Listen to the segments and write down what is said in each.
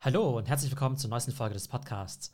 Hallo und herzlich willkommen zur neuesten Folge des Podcasts.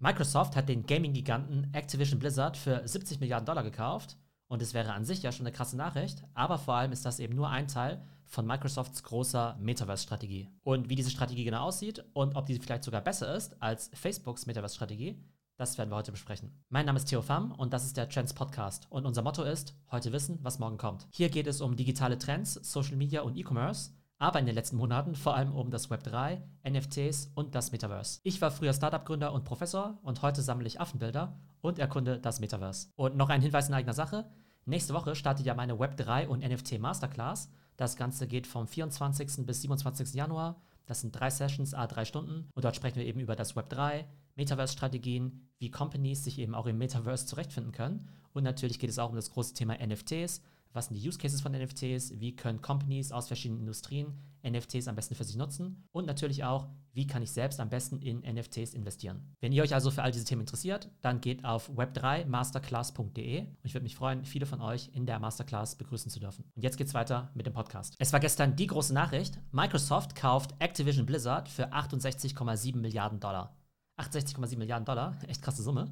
Microsoft hat den Gaming-Giganten Activision Blizzard für 70 Milliarden Dollar gekauft und es wäre an sich ja schon eine krasse Nachricht, aber vor allem ist das eben nur ein Teil von Microsofts großer Metaverse-Strategie. Und wie diese Strategie genau aussieht und ob diese vielleicht sogar besser ist als Facebooks Metaverse-Strategie, das werden wir heute besprechen. Mein Name ist Theo Pham und das ist der Trends Podcast und unser Motto ist, heute wissen, was morgen kommt. Hier geht es um digitale Trends, Social Media und E-Commerce aber in den letzten Monaten vor allem um das Web 3, NFTs und das Metaverse. Ich war früher Startup-Gründer und Professor und heute sammle ich Affenbilder und erkunde das Metaverse. Und noch ein Hinweis in eigener Sache. Nächste Woche startet ja meine Web 3 und NFT Masterclass. Das Ganze geht vom 24. bis 27. Januar. Das sind drei Sessions, a drei Stunden. Und dort sprechen wir eben über das Web 3, Metaverse-Strategien, wie Companies sich eben auch im Metaverse zurechtfinden können. Und natürlich geht es auch um das große Thema NFTs, was sind die Use Cases von NFTs, wie können Companies aus verschiedenen Industrien NFTs am besten für sich nutzen und natürlich auch, wie kann ich selbst am besten in NFTs investieren. Wenn ihr euch also für all diese Themen interessiert, dann geht auf web3masterclass.de und ich würde mich freuen, viele von euch in der Masterclass begrüßen zu dürfen. Und jetzt geht's weiter mit dem Podcast. Es war gestern die große Nachricht, Microsoft kauft Activision Blizzard für 68,7 Milliarden Dollar. 68,7 Milliarden Dollar, echt krasse Summe.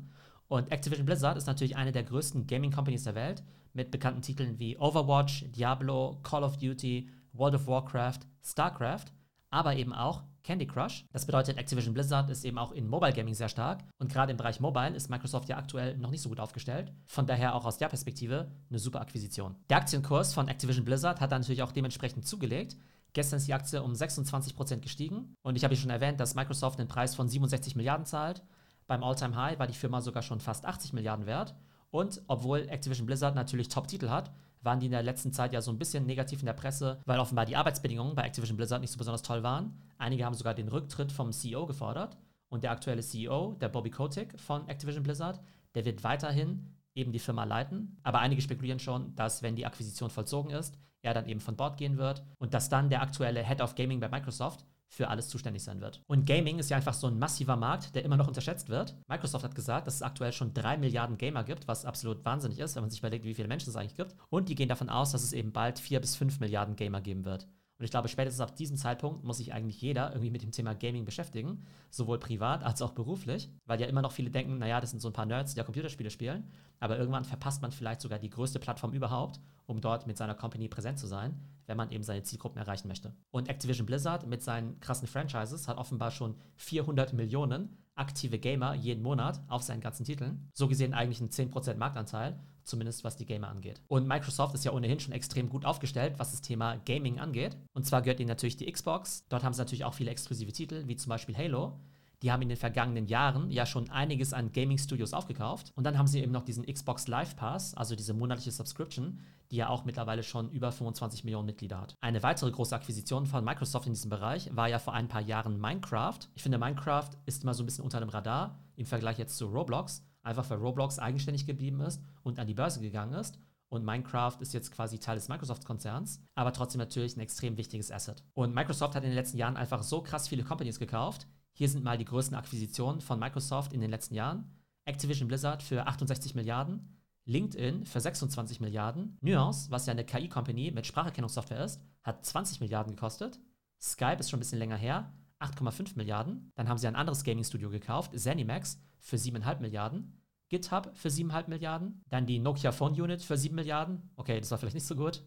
Und Activision Blizzard ist natürlich eine der größten Gaming Companies der Welt mit bekannten Titeln wie Overwatch, Diablo, Call of Duty, World of Warcraft, StarCraft, aber eben auch Candy Crush. Das bedeutet, Activision Blizzard ist eben auch in Mobile Gaming sehr stark und gerade im Bereich Mobile ist Microsoft ja aktuell noch nicht so gut aufgestellt. Von daher auch aus der Perspektive eine super Akquisition. Der Aktienkurs von Activision Blizzard hat dann natürlich auch dementsprechend zugelegt. Gestern ist die Aktie um 26% gestiegen und ich habe ja schon erwähnt, dass Microsoft einen Preis von 67 Milliarden zahlt. Beim All-Time High war die Firma sogar schon fast 80 Milliarden wert und obwohl Activision Blizzard natürlich Top-Titel hat, waren die in der letzten Zeit ja so ein bisschen negativ in der Presse, weil offenbar die Arbeitsbedingungen bei Activision Blizzard nicht so besonders toll waren. Einige haben sogar den Rücktritt vom CEO gefordert. Und der aktuelle CEO, der Bobby Kotick von Activision Blizzard, der wird weiterhin eben die Firma leiten. Aber einige spekulieren schon, dass wenn die Akquisition vollzogen ist, er dann eben von Bord gehen wird und dass dann der aktuelle Head of Gaming bei Microsoft für alles zuständig sein wird. Und Gaming ist ja einfach so ein massiver Markt, der immer noch unterschätzt wird. Microsoft hat gesagt, dass es aktuell schon drei Milliarden Gamer gibt, was absolut wahnsinnig ist, wenn man sich überlegt, wie viele Menschen es eigentlich gibt. Und die gehen davon aus, dass es eben bald vier bis fünf Milliarden Gamer geben wird. Und ich glaube, spätestens ab diesem Zeitpunkt muss sich eigentlich jeder irgendwie mit dem Thema Gaming beschäftigen, sowohl privat als auch beruflich, weil ja immer noch viele denken, naja, das sind so ein paar Nerds, die ja Computerspiele spielen, aber irgendwann verpasst man vielleicht sogar die größte Plattform überhaupt, um dort mit seiner Company präsent zu sein, wenn man eben seine Zielgruppen erreichen möchte. Und Activision Blizzard mit seinen krassen Franchises hat offenbar schon 400 Millionen aktive Gamer jeden Monat auf seinen ganzen Titeln. So gesehen eigentlich ein 10% Marktanteil, zumindest was die Gamer angeht. Und Microsoft ist ja ohnehin schon extrem gut aufgestellt, was das Thema Gaming angeht. Und zwar gehört ihnen natürlich die Xbox. Dort haben sie natürlich auch viele exklusive Titel, wie zum Beispiel Halo die haben in den vergangenen Jahren ja schon einiges an Gaming-Studios aufgekauft. Und dann haben sie eben noch diesen Xbox Live Pass, also diese monatliche Subscription, die ja auch mittlerweile schon über 25 Millionen Mitglieder hat. Eine weitere große Akquisition von Microsoft in diesem Bereich war ja vor ein paar Jahren Minecraft. Ich finde, Minecraft ist immer so ein bisschen unter dem Radar im Vergleich jetzt zu Roblox, einfach weil Roblox eigenständig geblieben ist und an die Börse gegangen ist. Und Minecraft ist jetzt quasi Teil des Microsoft-Konzerns, aber trotzdem natürlich ein extrem wichtiges Asset. Und Microsoft hat in den letzten Jahren einfach so krass viele Companies gekauft, hier sind mal die größten Akquisitionen von Microsoft in den letzten Jahren. Activision Blizzard für 68 Milliarden, LinkedIn für 26 Milliarden, Nuance, was ja eine KI-Company mit Spracherkennungssoftware ist, hat 20 Milliarden gekostet. Skype ist schon ein bisschen länger her, 8,5 Milliarden. Dann haben sie ein anderes Gaming-Studio gekauft, Zenimax, für 7,5 Milliarden. GitHub für 7,5 Milliarden. Dann die Nokia Phone Unit für 7 Milliarden. Okay, das war vielleicht nicht so gut.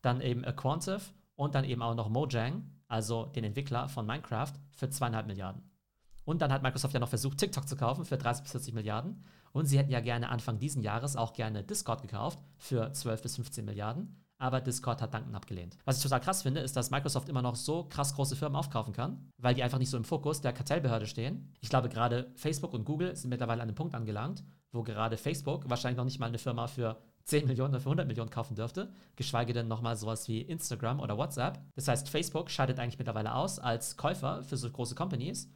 Dann eben Aquantive und dann eben auch noch Mojang, also den Entwickler von Minecraft, für 2,5 Milliarden. Und dann hat Microsoft ja noch versucht, TikTok zu kaufen für 30 bis 40 Milliarden. Und sie hätten ja gerne Anfang diesen Jahres auch gerne Discord gekauft für 12 bis 15 Milliarden. Aber Discord hat Danken abgelehnt. Was ich total krass finde, ist, dass Microsoft immer noch so krass große Firmen aufkaufen kann, weil die einfach nicht so im Fokus der Kartellbehörde stehen. Ich glaube, gerade Facebook und Google sind mittlerweile an einem Punkt angelangt, wo gerade Facebook wahrscheinlich noch nicht mal eine Firma für 10 Millionen oder für 100 Millionen kaufen dürfte, geschweige denn nochmal sowas wie Instagram oder WhatsApp. Das heißt, Facebook scheidet eigentlich mittlerweile aus als Käufer für so große Companies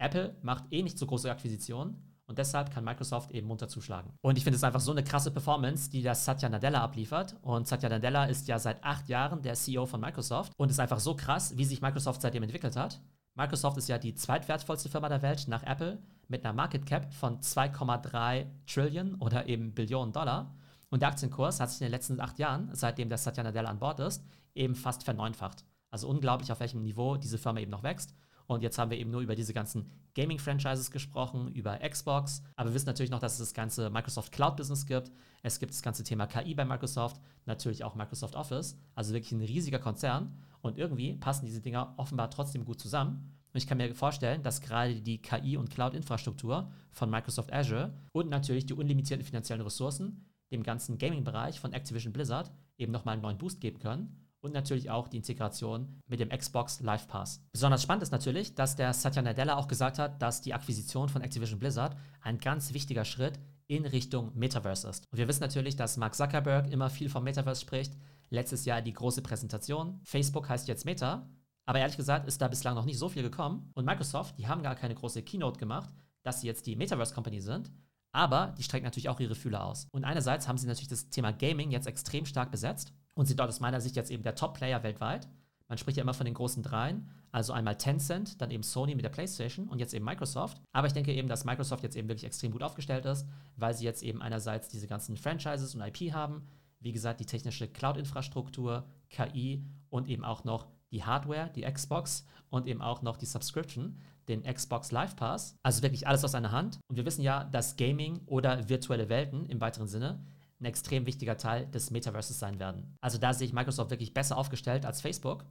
Apple macht eh nicht so große Akquisitionen und deshalb kann Microsoft eben munter zuschlagen. Und ich finde es einfach so eine krasse Performance, die das Satya Nadella abliefert. Und Satya Nadella ist ja seit acht Jahren der CEO von Microsoft und ist einfach so krass, wie sich Microsoft seitdem entwickelt hat. Microsoft ist ja die zweitwertvollste Firma der Welt nach Apple mit einer Market Cap von 2,3 Trillion oder eben Billionen Dollar. Und der Aktienkurs hat sich in den letzten acht Jahren, seitdem der Satya Nadella an Bord ist, eben fast verneunfacht. Also unglaublich, auf welchem Niveau diese Firma eben noch wächst. Und jetzt haben wir eben nur über diese ganzen Gaming-Franchises gesprochen, über Xbox. Aber wir wissen natürlich noch, dass es das ganze Microsoft Cloud-Business gibt. Es gibt das ganze Thema KI bei Microsoft, natürlich auch Microsoft Office. Also wirklich ein riesiger Konzern. Und irgendwie passen diese Dinger offenbar trotzdem gut zusammen. Und ich kann mir vorstellen, dass gerade die KI- und Cloud-Infrastruktur von Microsoft Azure und natürlich die unlimitierten finanziellen Ressourcen dem ganzen Gaming-Bereich von Activision Blizzard eben nochmal einen neuen Boost geben können und natürlich auch die Integration mit dem Xbox Live Pass. Besonders spannend ist natürlich, dass der Satya Nadella auch gesagt hat, dass die Akquisition von Activision Blizzard ein ganz wichtiger Schritt in Richtung Metaverse ist. Und wir wissen natürlich, dass Mark Zuckerberg immer viel vom Metaverse spricht. Letztes Jahr die große Präsentation. Facebook heißt jetzt Meta. Aber ehrlich gesagt ist da bislang noch nicht so viel gekommen. Und Microsoft, die haben gar keine große Keynote gemacht, dass sie jetzt die Metaverse Company sind. Aber die strecken natürlich auch ihre Fühler aus. Und einerseits haben sie natürlich das Thema Gaming jetzt extrem stark besetzt und sind dort aus meiner Sicht jetzt eben der Top-Player weltweit. Man spricht ja immer von den großen dreien, also einmal Tencent, dann eben Sony mit der PlayStation und jetzt eben Microsoft. Aber ich denke eben, dass Microsoft jetzt eben wirklich extrem gut aufgestellt ist, weil sie jetzt eben einerseits diese ganzen Franchises und IP haben, wie gesagt, die technische Cloud-Infrastruktur, KI und eben auch noch die Hardware, die Xbox und eben auch noch die Subscription, den Xbox Live Pass. Also wirklich alles aus einer Hand. Und wir wissen ja, dass Gaming oder virtuelle Welten im weiteren Sinne ein extrem wichtiger Teil des Metaverses sein werden. Also da sehe ich Microsoft wirklich besser aufgestellt als Facebook.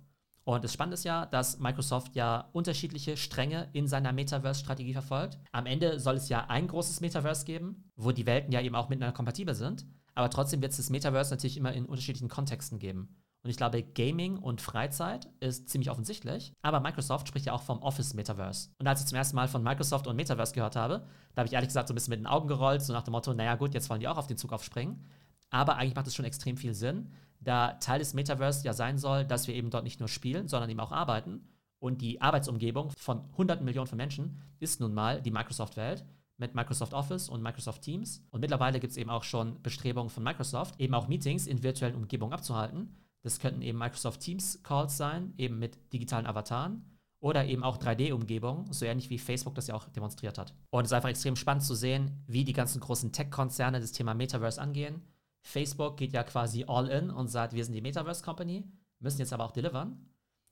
Und das Spannende ist ja, dass Microsoft ja unterschiedliche Stränge in seiner Metaverse-Strategie verfolgt. Am Ende soll es ja ein großes Metaverse geben, wo die Welten ja eben auch miteinander kompatibel sind. Aber trotzdem wird es das Metaverse natürlich immer in unterschiedlichen Kontexten geben. Und ich glaube, Gaming und Freizeit ist ziemlich offensichtlich. Aber Microsoft spricht ja auch vom Office Metaverse. Und als ich zum ersten Mal von Microsoft und Metaverse gehört habe, da habe ich ehrlich gesagt so ein bisschen mit den Augen gerollt, so nach dem Motto, naja gut, jetzt wollen die auch auf den Zug aufspringen. Aber eigentlich macht es schon extrem viel Sinn, da Teil des Metaverse ja sein soll, dass wir eben dort nicht nur spielen, sondern eben auch arbeiten. Und die Arbeitsumgebung von hunderten Millionen von Menschen ist nun mal die Microsoft-Welt mit Microsoft Office und Microsoft Teams. Und mittlerweile gibt es eben auch schon Bestrebungen von Microsoft, eben auch Meetings in virtuellen Umgebungen abzuhalten. Das könnten eben Microsoft Teams Calls sein, eben mit digitalen Avataren oder eben auch 3D-Umgebungen, so ähnlich wie Facebook das ja auch demonstriert hat. Und es ist einfach extrem spannend zu sehen, wie die ganzen großen Tech-Konzerne das Thema Metaverse angehen. Facebook geht ja quasi all in und sagt, wir sind die Metaverse Company, müssen jetzt aber auch delivern.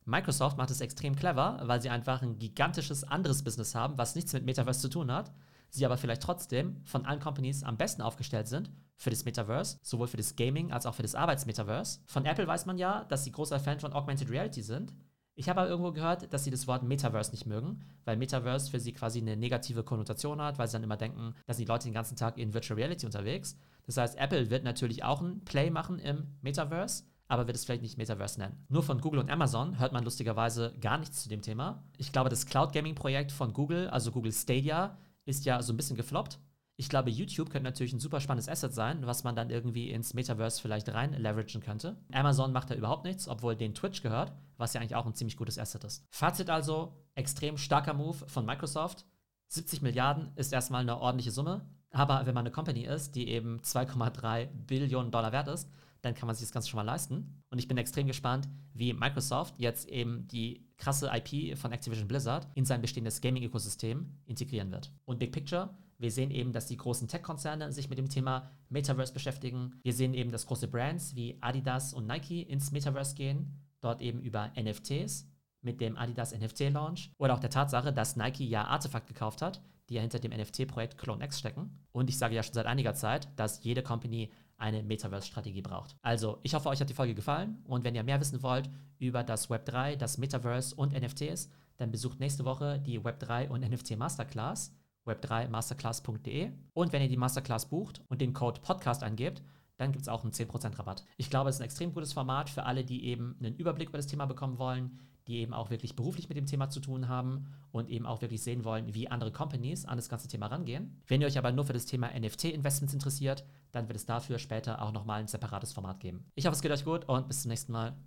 Microsoft macht es extrem clever, weil sie einfach ein gigantisches anderes Business haben, was nichts mit Metaverse zu tun hat sie aber vielleicht trotzdem von allen Companies am besten aufgestellt sind für das Metaverse, sowohl für das Gaming als auch für das Arbeitsmetaverse. Von Apple weiß man ja, dass sie großer Fan von Augmented Reality sind. Ich habe aber irgendwo gehört, dass sie das Wort Metaverse nicht mögen, weil Metaverse für sie quasi eine negative Konnotation hat, weil sie dann immer denken, dass die Leute den ganzen Tag in Virtual Reality unterwegs. Das heißt, Apple wird natürlich auch ein Play machen im Metaverse, aber wird es vielleicht nicht Metaverse nennen. Nur von Google und Amazon hört man lustigerweise gar nichts zu dem Thema. Ich glaube, das Cloud Gaming Projekt von Google, also Google Stadia, ist ja so ein bisschen gefloppt. Ich glaube, YouTube könnte natürlich ein super spannendes Asset sein, was man dann irgendwie ins Metaverse vielleicht rein leveragen könnte. Amazon macht da überhaupt nichts, obwohl den Twitch gehört, was ja eigentlich auch ein ziemlich gutes Asset ist. Fazit also, extrem starker Move von Microsoft. 70 Milliarden ist erstmal eine ordentliche Summe, aber wenn man eine Company ist, die eben 2,3 Billionen Dollar wert ist, dann kann man sich das Ganze schon mal leisten. Und ich bin extrem gespannt, wie Microsoft jetzt eben die krasse IP von Activision Blizzard in sein bestehendes Gaming-Ökosystem integrieren wird. Und Big Picture, wir sehen eben, dass die großen Tech-Konzerne sich mit dem Thema Metaverse beschäftigen. Wir sehen eben, dass große Brands wie Adidas und Nike ins Metaverse gehen, dort eben über NFTs mit dem Adidas NFT-Launch oder auch der Tatsache, dass Nike ja Artefakt gekauft hat, die ja hinter dem NFT-Projekt Clone X stecken. Und ich sage ja schon seit einiger Zeit, dass jede Company eine Metaverse-Strategie braucht. Also, ich hoffe, euch hat die Folge gefallen und wenn ihr mehr wissen wollt über das Web3, das Metaverse und NFTs, dann besucht nächste Woche die Web3 und NFT Masterclass, web3masterclass.de. Und wenn ihr die Masterclass bucht und den Code Podcast eingebt, dann gibt es auch einen 10% Rabatt. Ich glaube, es ist ein extrem gutes Format für alle, die eben einen Überblick über das Thema bekommen wollen, die eben auch wirklich beruflich mit dem Thema zu tun haben und eben auch wirklich sehen wollen, wie andere Companies an das ganze Thema rangehen. Wenn ihr euch aber nur für das Thema NFT-Investments interessiert, dann wird es dafür später auch nochmal ein separates Format geben. Ich hoffe, es geht euch gut und bis zum nächsten Mal.